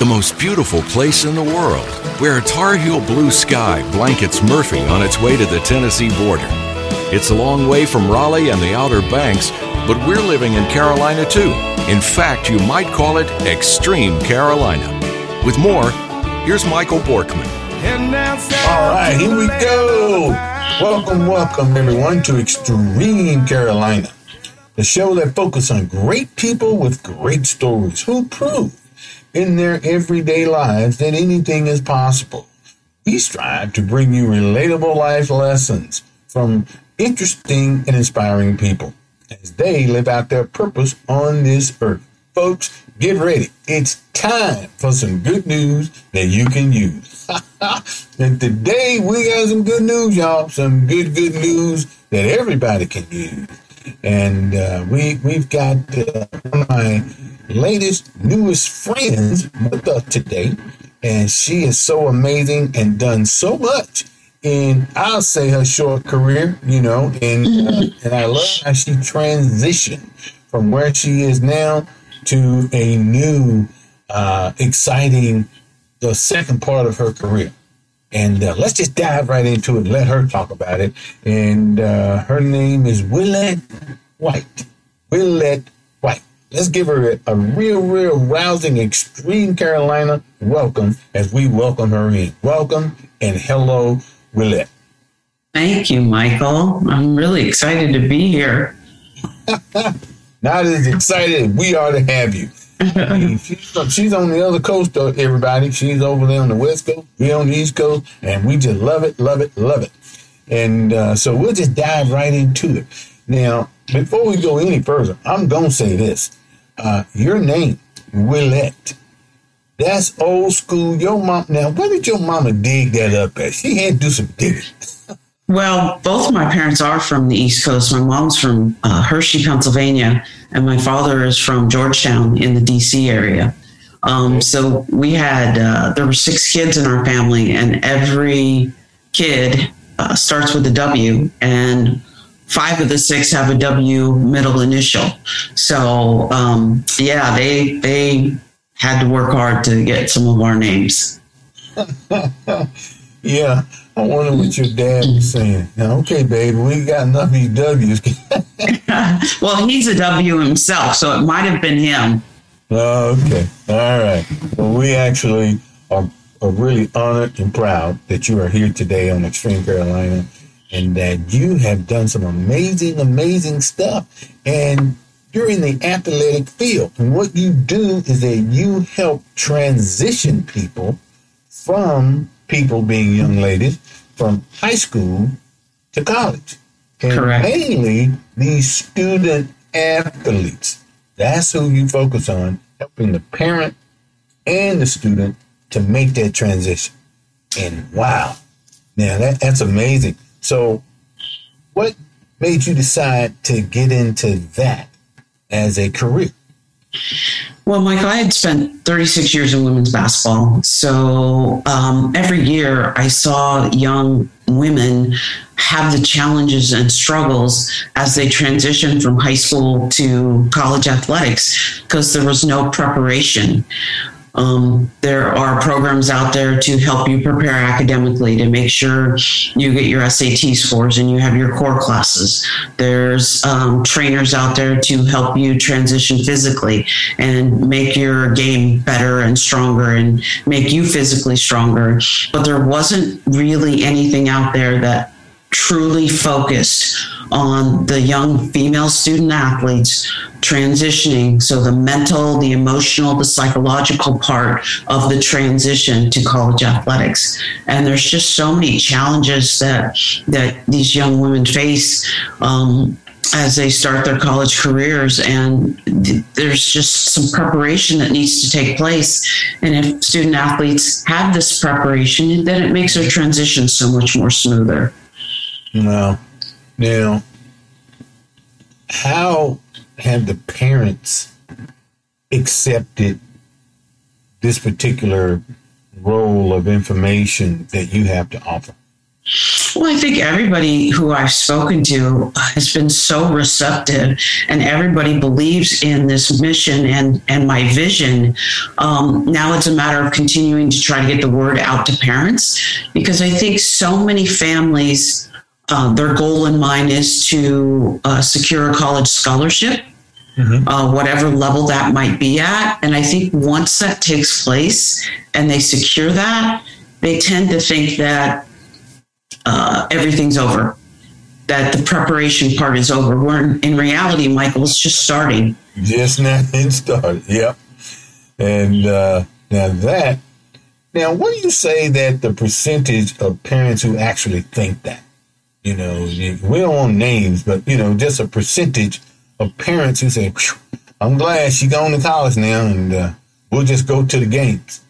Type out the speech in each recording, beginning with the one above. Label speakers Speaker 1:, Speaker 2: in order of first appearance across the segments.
Speaker 1: the most beautiful place in the world, where a Tar Heel blue sky blankets Murphy on its way to the Tennessee border. It's a long way from Raleigh and the Outer Banks, but we're living in Carolina too. In fact, you might call it Extreme Carolina. With more, here's Michael Borkman.
Speaker 2: All right, here we go. Welcome, welcome everyone to Extreme Carolina, the show that focuses on great people with great stories who prove in their everyday lives that anything is possible. We strive to bring you relatable life lessons from interesting and inspiring people as they live out their purpose on this earth. Folks, get ready. It's time for some good news that you can use. and today we got some good news, y'all. Some good, good news that everybody can use. And uh, we we've got uh, my latest, newest friends with us today. And she is so amazing and done so much in, I'll say, her short career, you know. And, uh, and I love how she transitioned from where she is now to a new, uh, exciting, the second part of her career. And uh, let's just dive right into it. Let her talk about it. And uh, her name is Willette White. Willette White. Let's give her a, a, real, real rousing, extreme Carolina welcome as we welcome her in. Welcome and hello, Willette.
Speaker 3: Thank you, Michael. I'm really excited to be here.
Speaker 2: Not as excited as we are to have you. she's, she's on the other coast, though, everybody. She's over there on the west coast. We're on the east coast, and we just love it, love it, love it. And uh, so we'll just dive right into it. Now, before we go any further, I'm going to say this. Uh, your name, Willette, that's old school. Your mom, now, where did your mama dig that up at? She had to do some digging.
Speaker 3: Well, both my parents are from the East Coast. My mom's from uh, Hershey, Pennsylvania, and my father is from Georgetown in the DC area. Um, so we had, uh, there were six kids in our family, and every kid uh, starts with a W, and five of the six have a W middle initial. So um, yeah, they they had to work hard to get some of our names.
Speaker 2: yeah, I wonder what your dad was saying. Now, okay, baby, we got enough of these W's.
Speaker 3: well, he's a W himself, so it might have been him.
Speaker 2: Oh, okay. All right. Well, we actually are, are really honored and proud that you are here today on Extreme Carolina and that you have done some amazing, amazing stuff. And you're in the athletic field. And what you do is that you help transition people from people being young ladies from high school to college. And
Speaker 3: Correct.
Speaker 2: mainly these student athletes. That's who you focus on, helping the parent and the student to make that transition. And wow, now that, that's amazing. So, what made you decide to get into that as a career?
Speaker 3: Well, Michael, I had spent 36 years in women's basketball. So um, every year I saw young women have the challenges and struggles as they transition from high school to college athletics because there was no preparation. Um, there are programs out there to help you prepare academically to make sure you get your SAT scores and you have your core classes. There's um, trainers out there to help you transition physically and make your game better and stronger and make you physically stronger. But there wasn't really anything out there that truly focused on the young female student athletes transitioning. So the mental, the emotional, the psychological part of the transition to college athletics. And there's just so many challenges that that these young women face. Um, as they start their college careers and th- there's just some preparation that needs to take place and if student athletes have this preparation then it makes their transition so much more smoother
Speaker 2: no now how have the parents accepted this particular role of information that you have to offer?
Speaker 3: Well, I think everybody who I've spoken to has been so receptive, and everybody believes in this mission and and my vision. Um, now it's a matter of continuing to try to get the word out to parents, because I think so many families. Uh, their goal in mind is to uh, secure a college scholarship, mm-hmm. uh, whatever level that might be at. And I think once that takes place and they secure that, they tend to think that uh, everything's over, that the preparation part is over. Where in reality, Michael, it's just starting.
Speaker 2: Just now it started. Yep. And uh, now that, now what do you say that the percentage of parents who actually think that? You know, we don't want names, but you know, just a percentage of parents who say, "I'm glad she's going to college now, and uh, we'll just go to the games."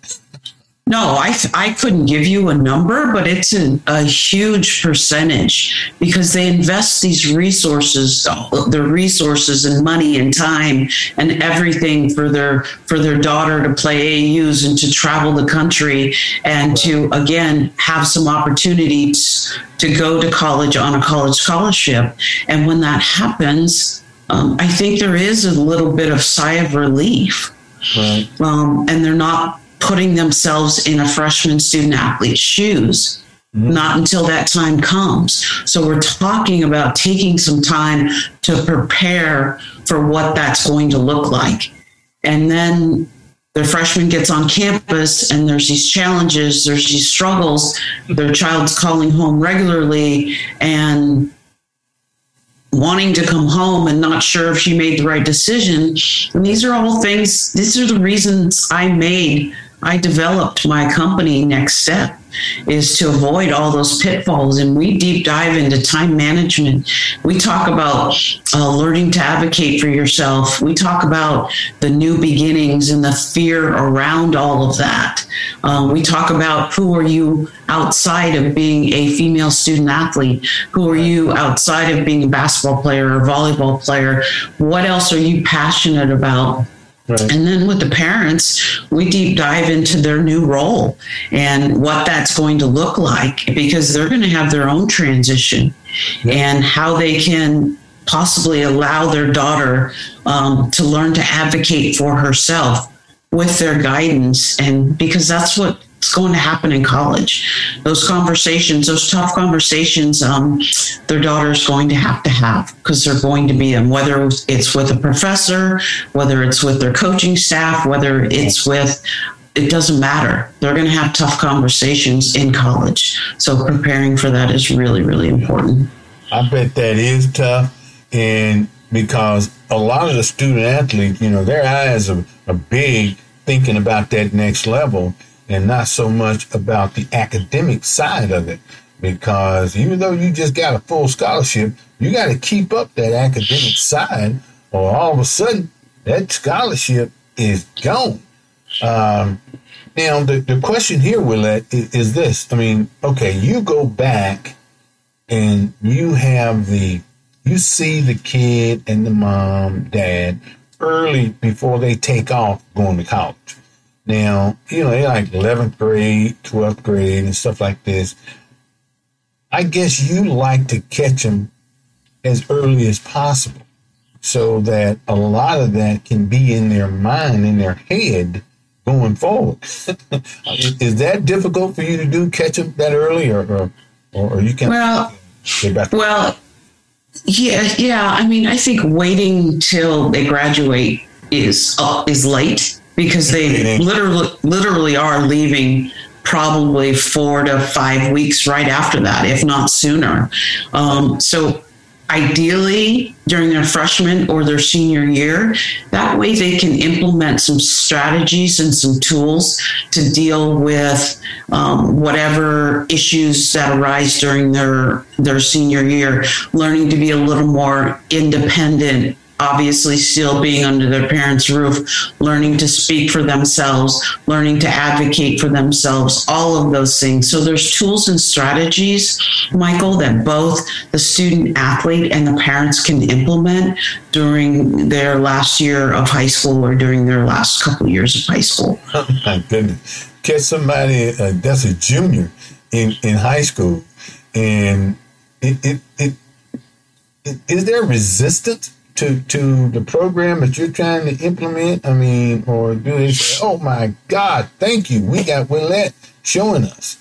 Speaker 3: No, I, I couldn't give you a number, but it's a, a huge percentage because they invest these resources, their resources and money and time and everything for their for their daughter to play AAUs and to travel the country and to again have some opportunities to go to college on a college scholarship. And when that happens, um, I think there is a little bit of sigh of relief. Right. Um, and they're not putting themselves in a freshman student athlete's shoes. Mm-hmm. Not until that time comes. So, we're talking about taking some time to prepare for what that's going to look like. And then the freshman gets on campus and there's these challenges, there's these struggles. Their child's calling home regularly and wanting to come home and not sure if she made the right decision. And these are all things, these are the reasons I made I developed my company Next Step is to avoid all those pitfalls. And we deep dive into time management. We talk about uh, learning to advocate for yourself. We talk about the new beginnings and the fear around all of that. Um, we talk about who are you outside of being a female student athlete? Who are you outside of being a basketball player or volleyball player? What else are you passionate about? Right. And then with the parents, we deep dive into their new role and what that's going to look like because they're going to have their own transition yeah. and how they can possibly allow their daughter um, to learn to advocate for herself with their guidance. And because that's what it's going to happen in college. Those conversations, those tough conversations, um, their daughter is going to have to have because they're going to be them, whether it's with a professor, whether it's with their coaching staff, whether it's with it doesn't matter. They're going to have tough conversations in college. So preparing for that is really, really important.
Speaker 2: I bet that is tough. And because a lot of the student athletes, you know, their eyes are, are big thinking about that next level and not so much about the academic side of it. Because even though you just got a full scholarship, you got to keep up that academic side, or all of a sudden that scholarship is gone. Um, now, the, the question here, Willette, is, is this. I mean, okay, you go back and you have the, you see the kid and the mom, dad early before they take off going to college. Now, you know, they're like 11th grade, 12th grade, and stuff like this. I guess you like to catch them as early as possible so that a lot of that can be in their mind, in their head going forward. is that difficult for you to do, catch them that early, or, or, or you can?
Speaker 3: Well, well, yeah, yeah. I mean, I think waiting till they graduate is uh, is late because they literally literally are leaving probably four to five weeks right after that, if not sooner. Um, so ideally during their freshman or their senior year. That way they can implement some strategies and some tools to deal with um, whatever issues that arise during their their senior year, learning to be a little more independent obviously still being under their parents' roof, learning to speak for themselves, learning to advocate for themselves, all of those things. So there's tools and strategies, Michael, that both the student athlete and the parents can implement during their last year of high school or during their last couple years of high school.
Speaker 2: Oh my goodness. Catch somebody uh, that's a junior in, in high school and it, it, it, it is there resistance to to the program that you're trying to implement? I mean, or do they say, "Oh my God, thank you, we got Willette showing us"?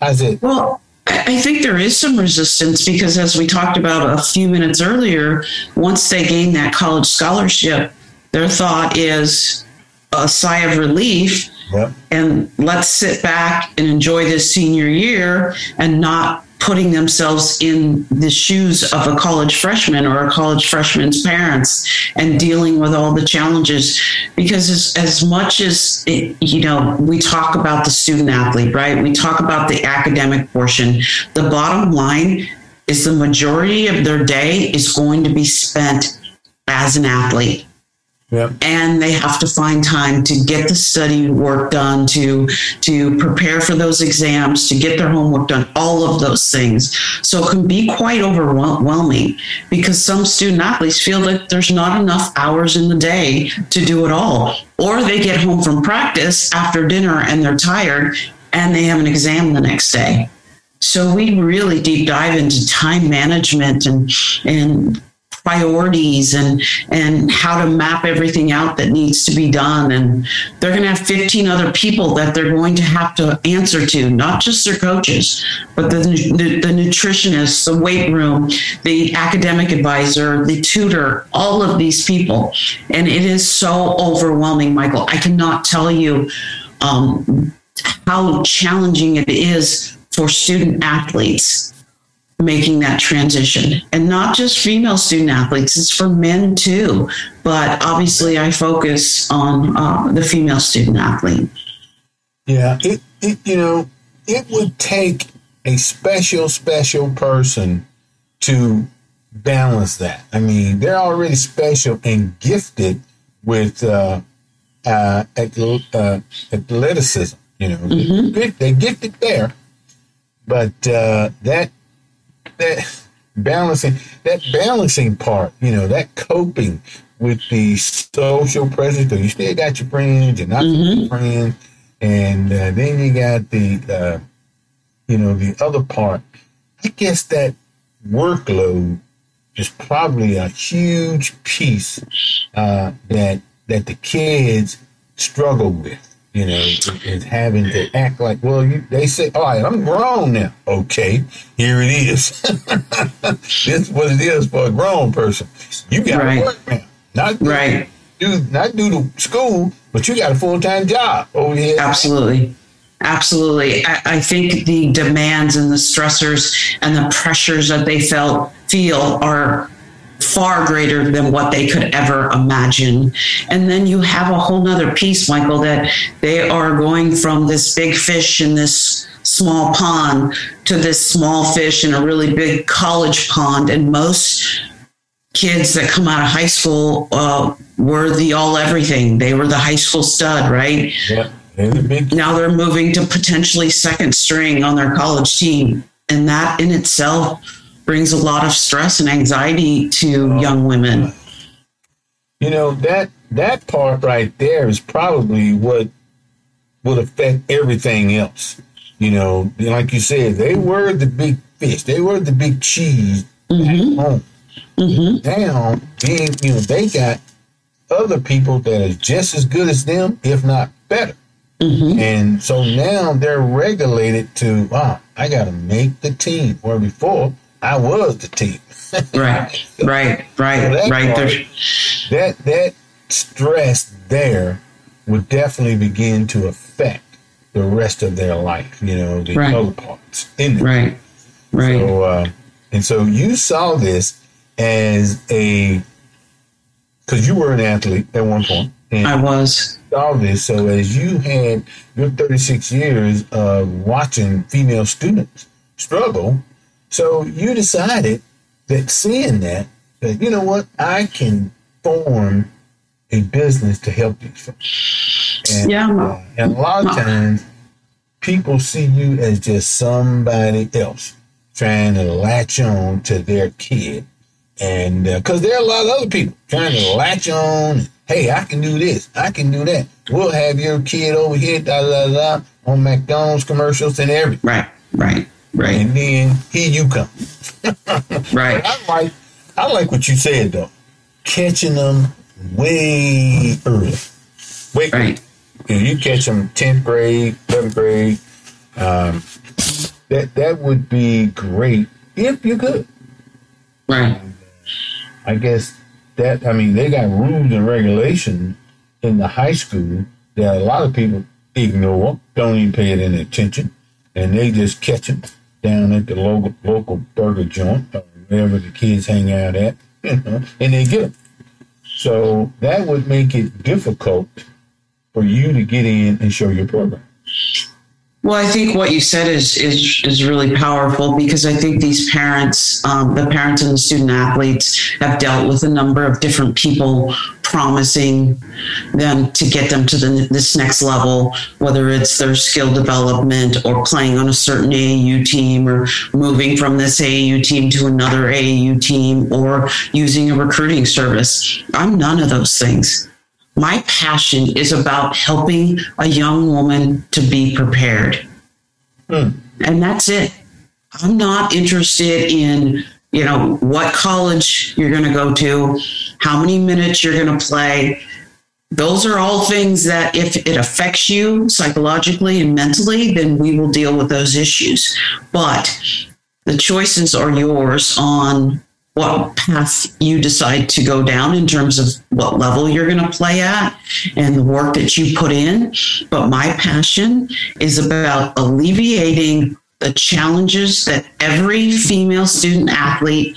Speaker 2: How's it?
Speaker 3: Well, I think there is some resistance because, as we talked about a few minutes earlier, once they gain that college scholarship, their thought is a sigh of relief
Speaker 2: Yep.
Speaker 3: and let's sit back and enjoy this senior year and not putting themselves in the shoes of a college freshman or a college freshman's parents and dealing with all the challenges. Because as, as much as it, you know we talk about the student athlete right? We talk about the academic portion. The bottom line is the majority of their day is going to be spent as an athlete
Speaker 2: Yep.
Speaker 3: and they have to find time to get the study work done to to prepare for those exams to get their homework done all of those things. So it can be quite overwhelming because some student athletes feel that there's not enough hours in the day to do it all. Or they get home from practice after dinner and they're tired and they have an exam the next day. So we really deep dive into time management and and priorities and and how to map everything out that needs to be done. And they're going to have 15 other people that they're going to have to answer to not just their coaches but the, the, nutritionist the weight room the academic advisor the tutor all of these people. And it is so overwhelming michael. I cannot tell you um, how challenging it is for student athletes making that transition and not just female student athletes it's for men too but obviously i focus on uh, the female student athlete
Speaker 2: Yeah, it, it you know, it would take a special, special person to balance that. I mean, they're already special and gifted with uh, uh, uh, athleticism. You know,
Speaker 3: Mhm.
Speaker 2: they, they're gifted there, but uh, that that balancing that balancing part, you know, that coping with the social pressures. Because you still got your friends, you're not
Speaker 3: Mhm.
Speaker 2: your friends, and uh, then you got the uh, you know the other part. I guess that workload is probably a huge piece uh, that that the kids struggle with. You know, is having to act like, well, you, they say, all right, I'm grown now. Okay, here it is. this is what it is for a grown person. You got to
Speaker 3: Right.
Speaker 2: work now. Not do,
Speaker 3: Right.
Speaker 2: do not do the school, but you got a full time job oh, over here.
Speaker 3: absolutely absolutely I, I think the demands and the stressors and the pressures that they felt feel are far greater than what they could ever imagine. And then you have a whole nother piece, Michael, that they are going from this big fish in this small pond to this small fish in a really big college pond. And most kids that come out of high school uh, were the all everything. They were the high school stud, right?
Speaker 2: Yeah, there's a big
Speaker 3: Now they're moving to potentially second string on their college team. And that in itself brings a lot of stress and anxiety to young women.
Speaker 2: You know that that part right there is probably what would affect everything else. You know, like you said, they were the big fish, they were the big cheese
Speaker 3: Mhm.
Speaker 2: at home.
Speaker 3: Mhm.
Speaker 2: Now, being you know, they got other people that are just as good as them, if not better.
Speaker 3: Mhm.
Speaker 2: And so now they're regulated to, wow, I got to make the team. Where before I was the team.
Speaker 3: Right, right, right,
Speaker 2: That
Speaker 3: right.
Speaker 2: part- that that stress there would definitely begin to affect the rest of their life. You know, the
Speaker 3: Right.
Speaker 2: other parts in it.
Speaker 3: right, right.
Speaker 2: So, uh, and so you saw this as a because you were an athlete at one point, and
Speaker 3: I was.
Speaker 2: saw this. So as you had your 36 years of watching female students struggle, so you decided that seeing that, that you know what, I can form a business to help these folks. And,
Speaker 3: Yeah.
Speaker 2: uh, and a lot of times, people see you as just somebody else trying to latch on to their kid. And because there are a lot of other people trying to latch on, hey, I can do this, I can do that. We'll have your kid over here, da da da, on McDonald's commercials and everything.
Speaker 3: Right, right. Right.
Speaker 2: And then here you come.
Speaker 3: right.
Speaker 2: I like I like what you said though. Catching them way early. Wait,
Speaker 3: right.
Speaker 2: You, you catch them tenth grade, eleventh grade. Um, that that would be great if you could.
Speaker 3: Right.
Speaker 2: I guess that I mean they got rules and regulations in the high school that a lot of people ignore, don't even pay it any attention, and they just catch them down at the local local burger joint or wherever the kids hang out at, you know, and they get them. So that would make it difficult for you to get in and show your program.
Speaker 3: Well, I think what you said is is is really powerful because I think these parents, um, the parents and the student athletes, have dealt with a number of different people promising them to get them to the, this next level, whether it's their skill development or playing on a certain AAU team or moving from this AAU team to another AAU team or using a recruiting service. I'm none of those things my passion is about helping a young woman to be prepared.
Speaker 2: Mm.
Speaker 3: And that's it. I'm not interested in, you know, what college you're going to go to, how many minutes you're going to play. Those are all things that if it affects you psychologically and mentally, then we will deal with those issues. But the choices are yours on what path you decide to go down in terms of what level you're going to play at and the work that you put in. But my passion is about alleviating the challenges that every female student athlete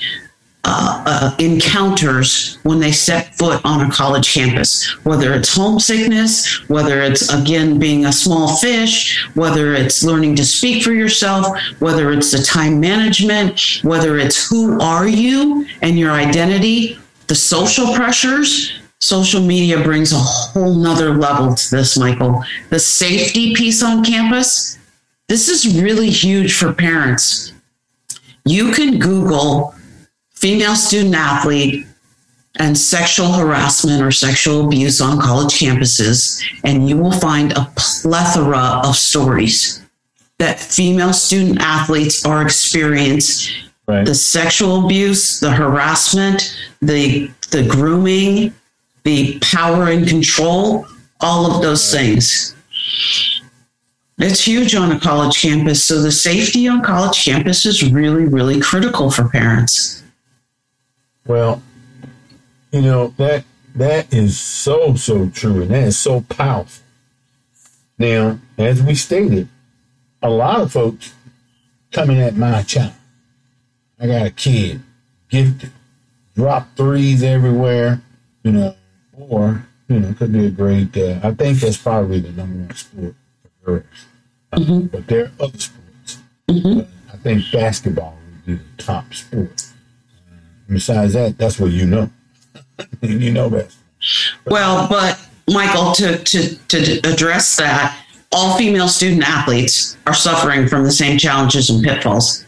Speaker 3: uh, uh, encounters when they step foot on a college campus, whether it's homesickness, whether it's again being a small fish, whether it's learning to speak for yourself, whether it's the time management, whether it's who are you and your identity, the social pressures. Social media brings a whole nother level to this, Michael. The safety piece on campus, this is really huge for parents. You can Google female student athlete and sexual harassment or sexual abuse on college campuses, and you will find a plethora of stories that female student athletes are experiencing
Speaker 2: Right.
Speaker 3: the sexual abuse, the harassment, the the grooming, the power and control, all of those things. It's huge on a college campus. So the safety on college campus is really, really critical for parents.
Speaker 2: Well, you know that that is so so true, and that is so powerful. Now, as we stated, a lot of folks coming at my child. I got a kid, gifted, drop threes everywhere, you know, or you know, could be a great. Uh, I think that's probably the number one sport for girls, Uh,
Speaker 3: Mhm.
Speaker 2: but there are other sports.
Speaker 3: Mhm.
Speaker 2: I think basketball would be the top sport. Besides that, that's what you know. you know best.
Speaker 3: Well, but Michael, to, to, to address that, all female student athletes are suffering from the same challenges and pitfalls.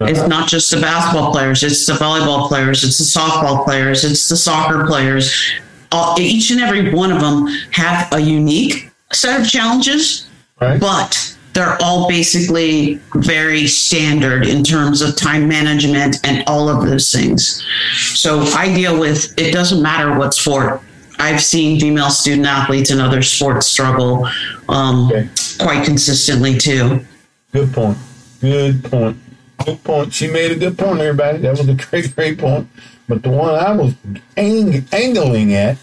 Speaker 3: Uh-huh. It's not just the basketball players, it's the volleyball players, it's the softball players, it's the soccer players. All, each and every one of them have a unique set of challenges,
Speaker 2: Right?
Speaker 3: but they're all basically very standard in terms of time management and all of those things. So I deal with it doesn't matter what sport. I've seen female student athletes in other sports struggle um,
Speaker 2: Okay.
Speaker 3: quite consistently too.
Speaker 2: Good point. Good point. Good point. She made a good point, everybody. That was a great, great point. But the one I was ang- angling at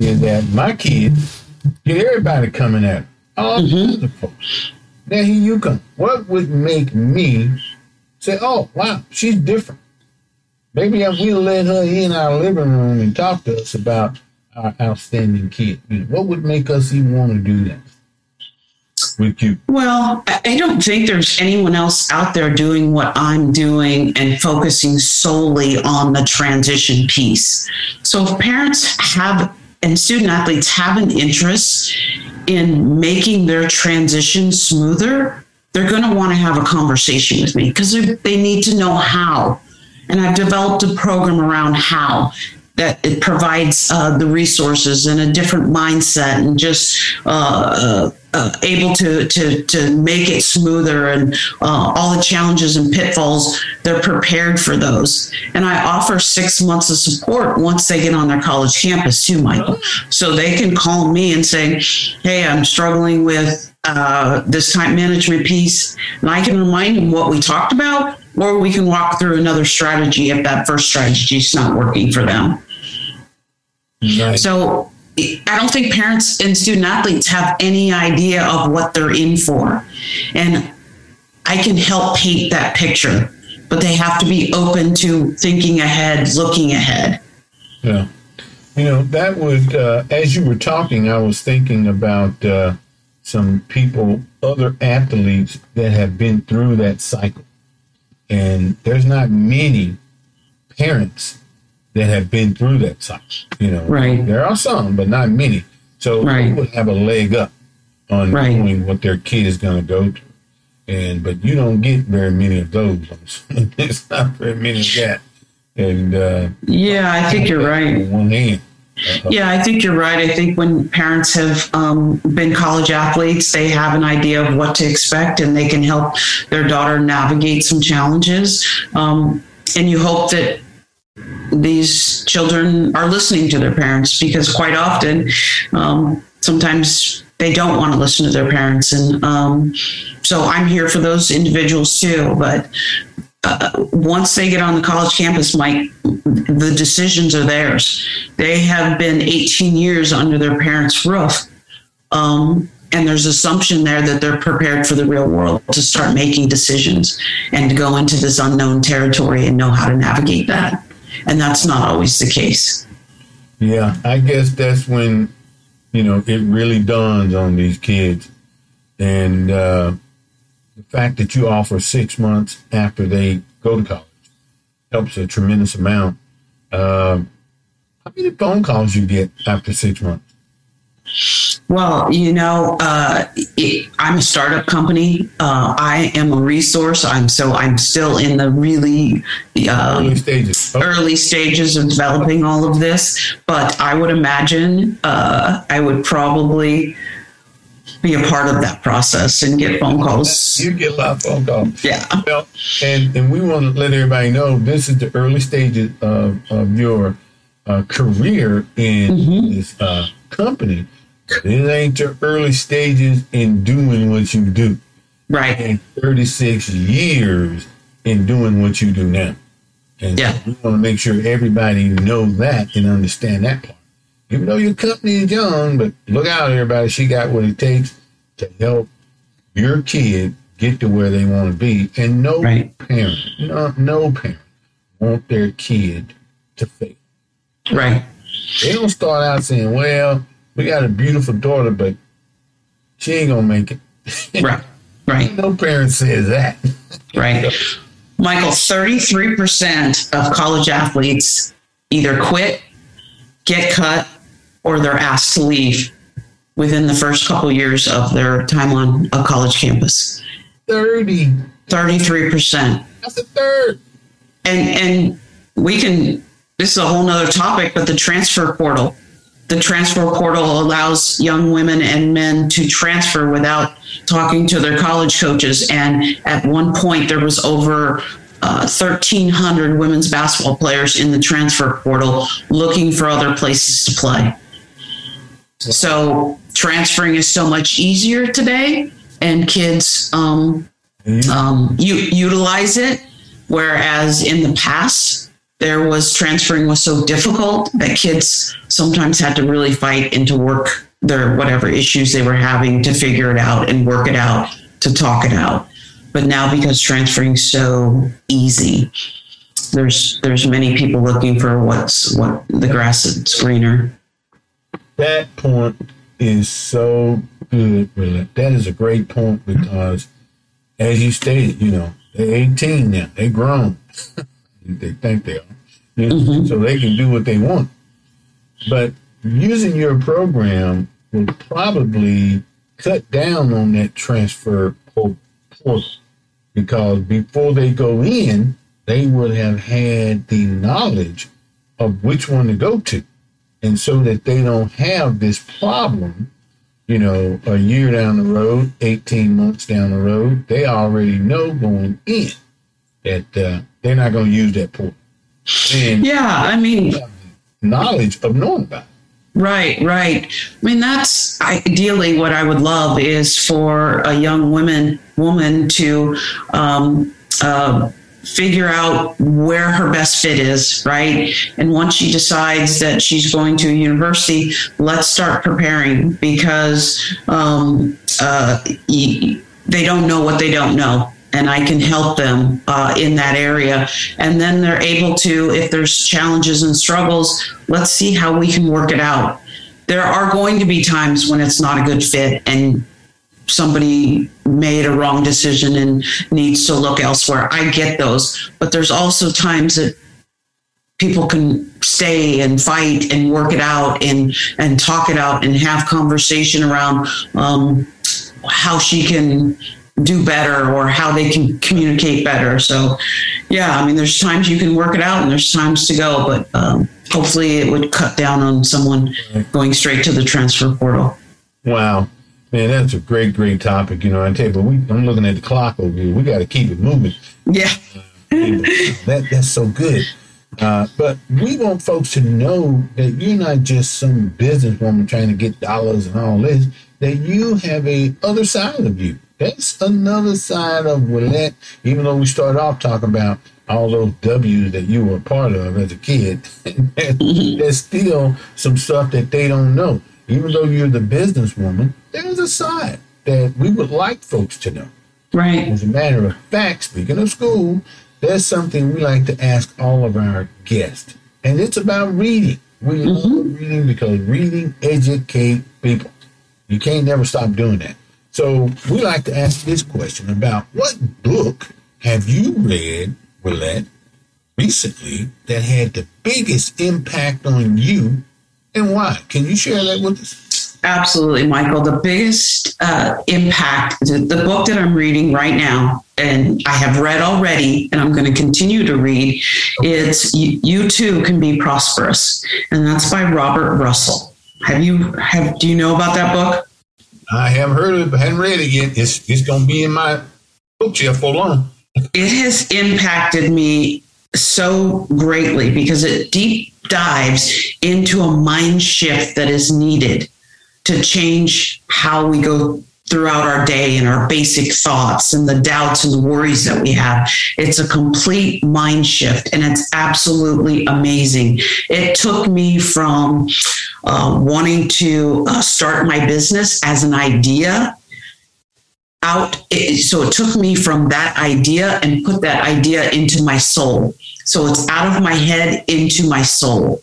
Speaker 2: is that my kids get everybody coming at her. All
Speaker 3: Mhm.
Speaker 2: the folks. Now here you come. What would make me say, "Oh, wow, she's different"? Maybe if we let her in our living room and talk to us about our outstanding kid, you know, what would make us even want to do that with you?
Speaker 3: Well, I I don't think there's anyone else out there doing what I'm doing and focusing solely on the transition piece. So if parents have and student athletes have an interest in making their transition smoother, they're going to want to have a conversation with me because they need to know how. And I've developed a program around how. That it provides uh, the resources and a different mindset and just uh, uh, uh able to, to, to make it smoother and uh, all the challenges and pitfalls, they're prepared for those. And I offer six months of support once they get on their college campus too, Michael. So they can call me and say, hey, I'm struggling with uh, this time management piece, and I can remind them what we talked about, or we can walk through another strategy if that first strategy is not working for them. Right. So I don't think parents and student athletes have any idea of what they're in for. And I can help paint that picture, but they have to be open to thinking ahead, looking ahead.
Speaker 2: Yeah. You know, that would, uh, as you were talking, I was thinking about uh, some people, other athletes that have been through that cycle. And there's not many parents that have been through that cycle. You know,
Speaker 3: right.
Speaker 2: there are some, but not many. So right. they would have a leg up on right. knowing what their kid is going to go through. And but you don't get very many of those. it's not very many of that. And uh,
Speaker 3: yeah, I think you're right.
Speaker 2: One hand.
Speaker 3: Yeah, I think you're right. I think when parents have um, been college athletes, they have an idea of what to expect and they can help their daughter navigate some challenges. Um, and you hope that these children are listening to their parents because quite often, um, sometimes they don't want to listen to their parents. And um, so I'm here for those individuals too. But uh, once they get on the college campus, Mike, the decisions are theirs. They have been 18 years under their parents' roof. Um, and there's assumption there that they're prepared for the real world to start making decisions and to go into this unknown territory and know how to navigate that. And that's not always the case.
Speaker 2: Yeah, I guess that's when, you know, it really dawns on these kids. And, uh, the fact that you offer six months after they go to college helps a tremendous amount. Uh, how many phone calls you get after six months?
Speaker 3: Well, you know, uh, it, I'm a startup company. Uh, I am a resource. I'm so I'm still in the really
Speaker 2: uh, early stages.
Speaker 3: Okay. Early stages of developing all of this, but I would imagine uh, I would probably be a part of that process and get phone calls.
Speaker 2: You get a lot of phone calls.
Speaker 3: Yeah.
Speaker 2: Well, and, and we want to let everybody know this is the early stages of, of your uh, career in mm-hmm. this uh, company. It ain't your early stages in doing what you do.
Speaker 3: Right.
Speaker 2: And 36 years in doing what you do now. And yeah. So we want to make sure everybody know that and understand that part even though your company is young, but look out, everybody. She got what it takes to help your kid get to where they want to be. And no right. parent, no, no parent want their kid to fail.
Speaker 3: Right.
Speaker 2: They don't start out saying, well, we got a beautiful daughter, but she ain't to make it.
Speaker 3: right. Right.
Speaker 2: No parent says that.
Speaker 3: right. Michael, 33% of college athletes either quit, get cut, or they're asked to leave within the first couple years of their time on a college campus.
Speaker 2: 30.
Speaker 3: 33%.
Speaker 2: That's a third.
Speaker 3: And and we can this is a whole nother topic, but the transfer portal. The transfer portal allows young women and men to transfer without talking to their college coaches. And at one point, there was over uh, 1,300 women's basketball players in the transfer portal looking for other places to play. So transferring is so much easier today, and kids um, mm-hmm. um, u- utilize it. Whereas in the past, there was transferring was so difficult that kids sometimes had to really fight and to work their whatever issues they were having to figure it out and work it out to talk it out. But now because transferring so easy, there's there's many people looking for what's what the grass is greener
Speaker 2: that point is so good, really. That is a great point because, as you stated, you know, they're 18 now. They're grown. they think they are. Mm-hmm. So they can do what they want. But using your program will probably cut down on that transfer portal because before they go in, they would have had the knowledge of which one to go to. And so that they don't have this problem, you know, a year down the road, 18 months down the road, they already know going in that uh, they're not going to use that portal.
Speaker 3: And yeah, I mean,
Speaker 2: knowledge of knowing about.
Speaker 3: Right, right. I mean, that's ideally what I would love is for a young woman woman to um, uh, figure out where her best fit is, right? And once she decides that she's going to a university, let's start preparing because um, uh, they don't know what they don't know and I can help them uh, in that area. And then they're able to, if there's challenges and struggles, let's see how we can work it out. There are going to be times when it's not a good fit and somebody made a wrong decision and needs to look elsewhere. I get those. But there's also times that people can stay and fight and work it out and and talk it out and have conversation around um, how she can do better or how they can communicate better. So, yeah, I mean, there's times you can work it out and there's times to go, but um, hopefully it would cut down on someone going straight to the transfer portal.
Speaker 2: Wow. Man, that's a great, great topic. You know, I tell you, but we, I'm looking at the clock over here. We got to keep it moving.
Speaker 3: Yeah.
Speaker 2: that, that's so good. Uh, but we want folks to know that you're not just some businesswoman trying to get dollars and all this, that you have a other side of you that's another side of Willette. Even though we started off talking about all those W's that you were a part of as a kid, there's still some stuff that they don't know. Even though you're the businesswoman, there's a side that we would like folks to know.
Speaker 3: Right.
Speaker 2: As a matter of fact, speaking of school, there's something we like to ask all of our guests, and it's about reading. We mm-hmm. love reading because reading educate people. You can't never stop doing that. So we like to ask this question about what book have you read, Willette, recently that had the biggest impact on you and why? Can you share that with us?
Speaker 3: Absolutely, Michael. The biggest uh, impact, the, the book that I'm reading right now, and I have read already, and I'm going to continue to read, okay. it's you, you Too Can Be Prosperous, and that's by Robert Russell. Have you have do you know about that book?
Speaker 2: I haven't heard it, but haven't read it yet. It's it's gonna be in my bookshelf for long.
Speaker 3: It has impacted me so greatly because it deep dives into a mind shift that is needed to change how we go throughout our day and our basic thoughts and the doubts and the worries that we have. It's a complete mind shift and it's absolutely amazing. It took me from uh, wanting to uh, start my business as an idea out. It, so it took me from that idea and put that idea into my soul. So it's out of my head into my soul.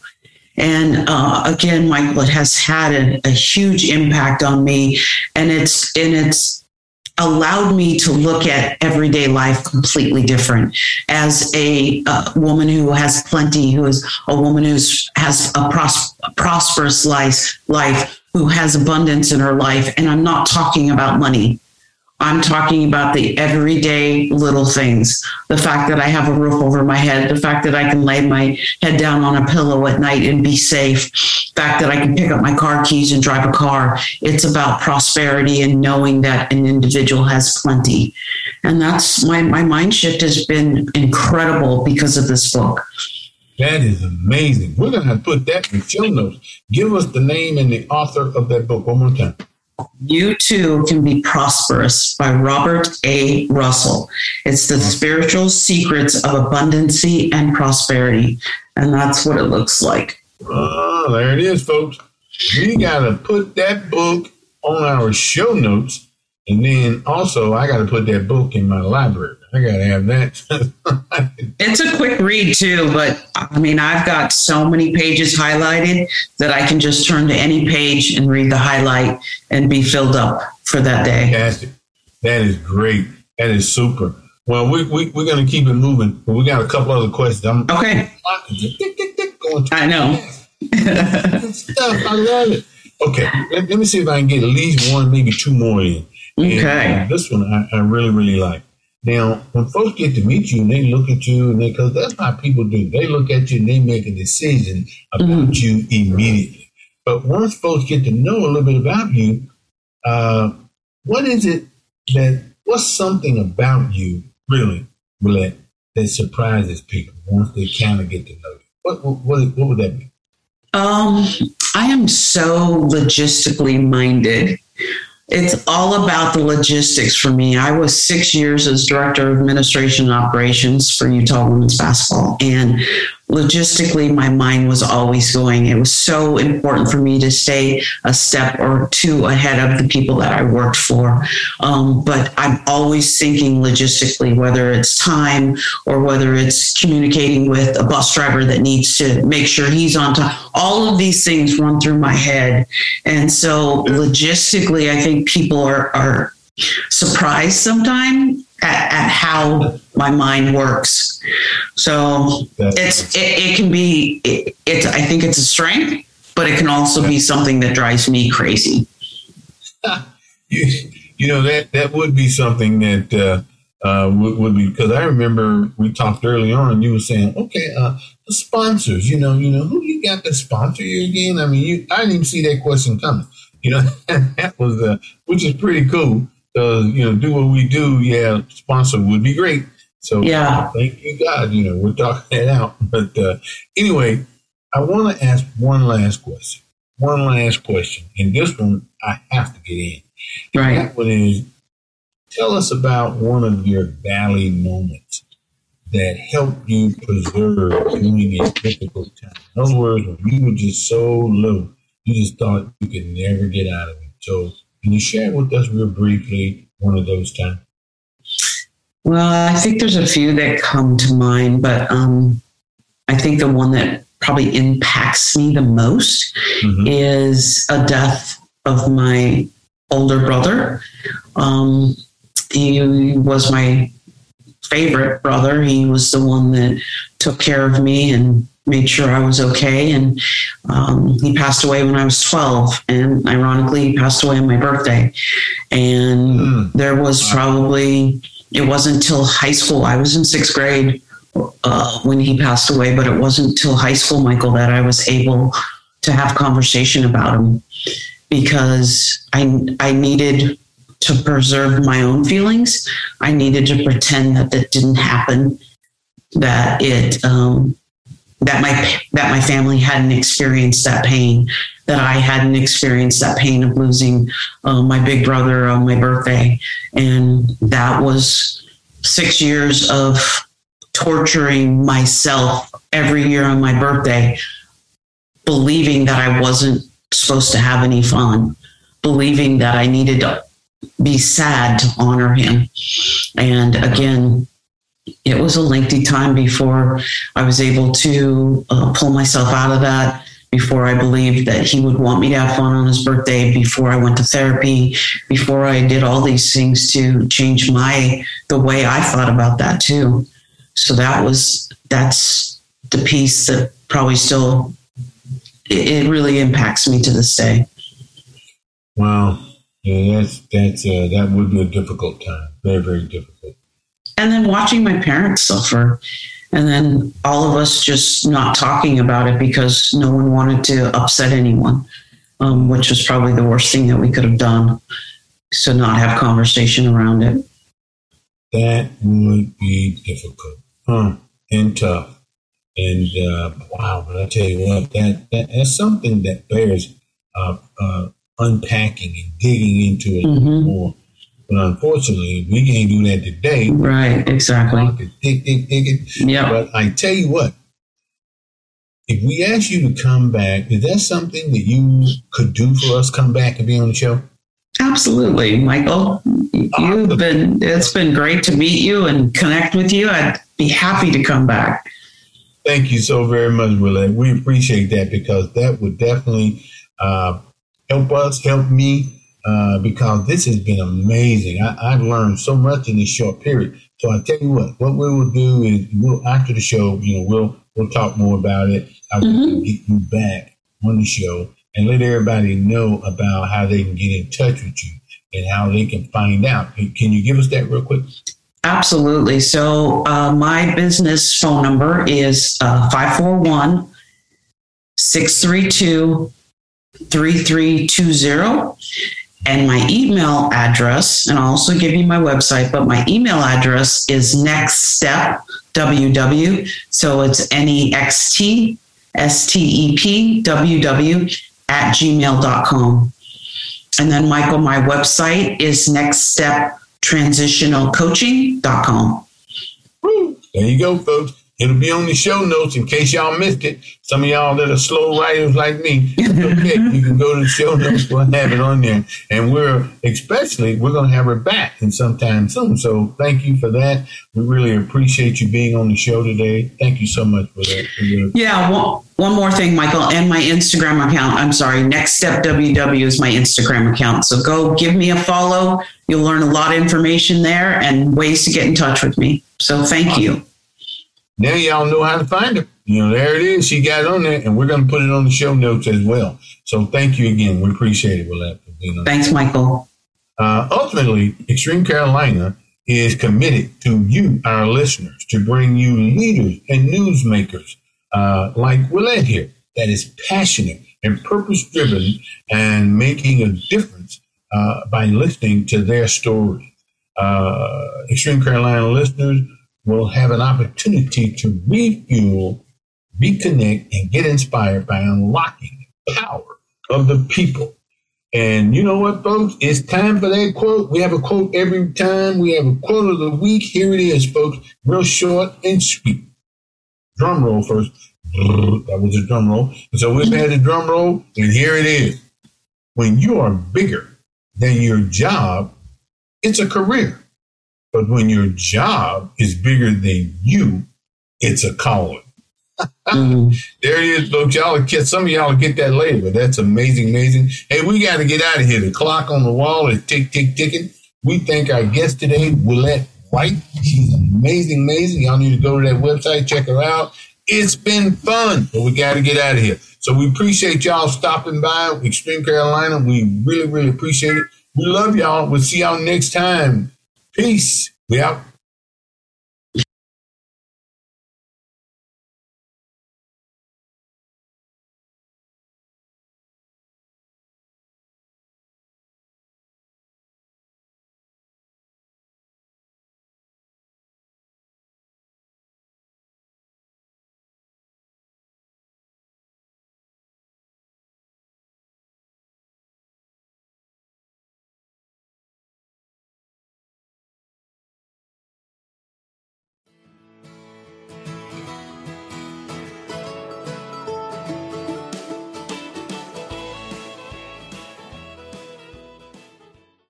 Speaker 3: And uh, again, Michael, it has had a, a huge impact on me, and it's and it's allowed me to look at everyday life completely different. As a, a, woman who has plenty who is a woman who has a, pros- a prosperous life life who has abundance in her life and i'm not talking about money I'm talking about the everyday little things. The fact that I have a roof over my head, the fact that I can lay my head down on a pillow at night and be safe, the fact that I can pick up my car keys and drive a car. It's about prosperity and knowing that an individual has plenty. And that's my, my mind shift has been incredible because of this book.
Speaker 2: That is amazing. We're going to put that in show notes. Give us the name and the author of that book one more time.
Speaker 3: You Too Can Be Prosperous by Robert A. Russell. It's the spiritual secrets of abundancy and prosperity. And that's what it looks like.
Speaker 2: Oh, there it is, folks. We got to put that book on our show notes. And then also, I got to put that book in my library. I gotta have that.
Speaker 3: it's a quick read too, but I mean, I've got so many pages highlighted that I can just turn to any page and read the highlight and be filled up for that day.
Speaker 2: Fantastic. That is great. That is super. Well, we, we, we're going to keep it moving, but we got a couple other questions. I'm,
Speaker 3: okay. I know.
Speaker 2: stuff. I love it. Okay. Let, let, me see if I can get at least one, maybe two more in.
Speaker 3: Okay.
Speaker 2: And, uh, this one I, I really, really like. Now, when folks get to meet you and they look at you, and because that's how people do, they look at you and they make a decision about mm-hmm. you immediately. But once folks get to know a little bit about you, uh, what is it that, what's something about you, really, Willette, that surprises people once they kind of get to know you? What, what, what, would that be?
Speaker 3: Um, I am so logistically minded it's all about the logistics for me. I was six years as director of administration and operations for Utah women's basketball. And logistically, my mind was always going. It was so important for me to stay a step or two ahead of the people that I worked for. Um, but I'm always thinking logistically, whether it's time or whether it's communicating with a bus driver that needs to make sure he's on time. All of these things run through my head. And so logistically, I think people are, are surprised sometimes at, at, how my mind works. So it's it, it, can be it, it's I think it's a strength, but it can also be something that drives me crazy.
Speaker 2: you, you know that that would be something that uh, uh, would, would, be because I remember we talked early on. And you were saying, okay, uh, the sponsors. You know, you know who you got to sponsor you again. I mean, you, I didn't even see that question coming. You know, that was uh, which is pretty cool uh, you know, do what we do, yeah, sponsor would be great. So yeah, thank you God. You know, we're talking that out. But uh, anyway, I want to ask one last question. One last question, and this one I have to get in.
Speaker 3: Right. That
Speaker 2: one is, tell us about one of your valley moments that helped you preserve during a difficult time. In other words, when you were just so low, you just thought you could never get out of it. So can you share with us real briefly one of those times?
Speaker 3: Well, I think there's a few that come to mind, but um, I think the one that probably impacts me the most mm-hmm. is a death of my older brother. Um, he was my favorite brother. He was the one that took care of me and made sure I was okay. And um, he passed away when I was 12. And ironically, he passed away on my birthday. And mm. there was probably, it wasn't until high school, I was in sixth grade uh, when he passed away, but it wasn't until high school, Michael, that I was able to have conversation about him because I, I needed to preserve my own feelings. I needed to pretend that that didn't happen, that it, um, that my that my family hadn't experienced that pain, that I hadn't experienced that pain of losing uh, my big brother on my birthday, and that was six years of torturing myself every year on my birthday, believing that I wasn't supposed to have any fun, believing that I needed to be sad to honor him, and again it was a lengthy time before I was able to uh, pull myself out of that. Before I believed that he would want me to have fun on his birthday, before I went to therapy, before I did all these things to change my the way I thought about that too. So that was that's the piece that probably still it, it really impacts me to this day.
Speaker 2: Wow, yeah, that's that's uh, that would be a difficult time, very very difficult
Speaker 3: and then watching my parents suffer and then all of us just not talking about it because no one wanted to upset anyone um, which was probably the worst thing that we could have done so not have conversation around it
Speaker 2: that would be difficult huh? and tough and uh, wow but i tell you what that, that that's something that bears uh, uh, unpacking and digging into it mm-hmm. more but unfortunately, we can't do that today.
Speaker 3: Right, exactly.
Speaker 2: Yeah. But I tell you what, if we ask you to come back, is that something that you could do for us? Come back and be on the show?
Speaker 3: Absolutely, Michael. You've been it's been great to meet you and connect with you. I'd be happy to come back.
Speaker 2: Thank you so very much, Willette. We appreciate that because that would definitely uh, help us, help me, uh, because this has been amazing. I, have learned so much in this short period. So I tell you what, what we will do is we'll after the show, you know, we'll we'll talk more about it. I will mm-hmm. get you back on the show and let everybody know about how they can get in touch with you and how they can find out. Can you give us that real quick?
Speaker 3: Absolutely. So uh, my business phone number is uh, 541 632 3320. And my email address, and I'll also give you my website, but my email address is next step ww. So it's N E X T S T E P W W at gmail.com. And then, Michael, my website is nextsteptransitionalcoaching.com.
Speaker 2: There you go, folks. It'll be on the show notes in case y'all missed it. Some of y'all that are slow writers like me, okay, you can go to the show notes. We'll have it on there. And we're, especially, we're going to have her back in sometime soon. So thank you for that. We really appreciate you being on the show today. Thank you so much for that.
Speaker 3: Yeah. Well, one more thing, Michael, and my Instagram account. I'm sorry, Next Step WW is my Instagram account. So go give me a follow. You'll learn a lot of information there and ways to get in touch with me. So thank you.
Speaker 2: Now y'all know how to find her. You know, there it is. She got it on there, and we're going to put it on the show notes as well. So thank you again. We appreciate it, Willette.
Speaker 3: Thanks, Michael.
Speaker 2: Uh, ultimately, Extreme Carolina is committed to you, our listeners, to bring you leaders and newsmakers uh, like Willette here that is passionate and purpose driven and making a difference uh, by listening to their story. Uh, Extreme Carolina listeners will have an opportunity to refuel, reconnect, and get inspired by unlocking the power of the people. And you know what, folks? It's time for that quote. We have a quote every time. We have a quote of the week. Here it is, folks. Real short and sweet. Drum roll first. That was a drum roll. So we've had a drum roll, and here it is. When you are bigger than your job, it's a career. But when your job is bigger than you, it's a calling. mm-hmm. There it is, folks. Y'all get some of y'all get that later, but that's amazing, amazing. Hey, we got to get out of here. The clock on the wall is tick, tick, ticking. We thank our guest today, Willette White. She's amazing, amazing. Y'all need to go to that website, check her out. It's been fun, but we got to get out of here. So we appreciate y'all stopping by Extreme Carolina. We really, really appreciate it. We love y'all. We'll see y'all next time. Peace. We out.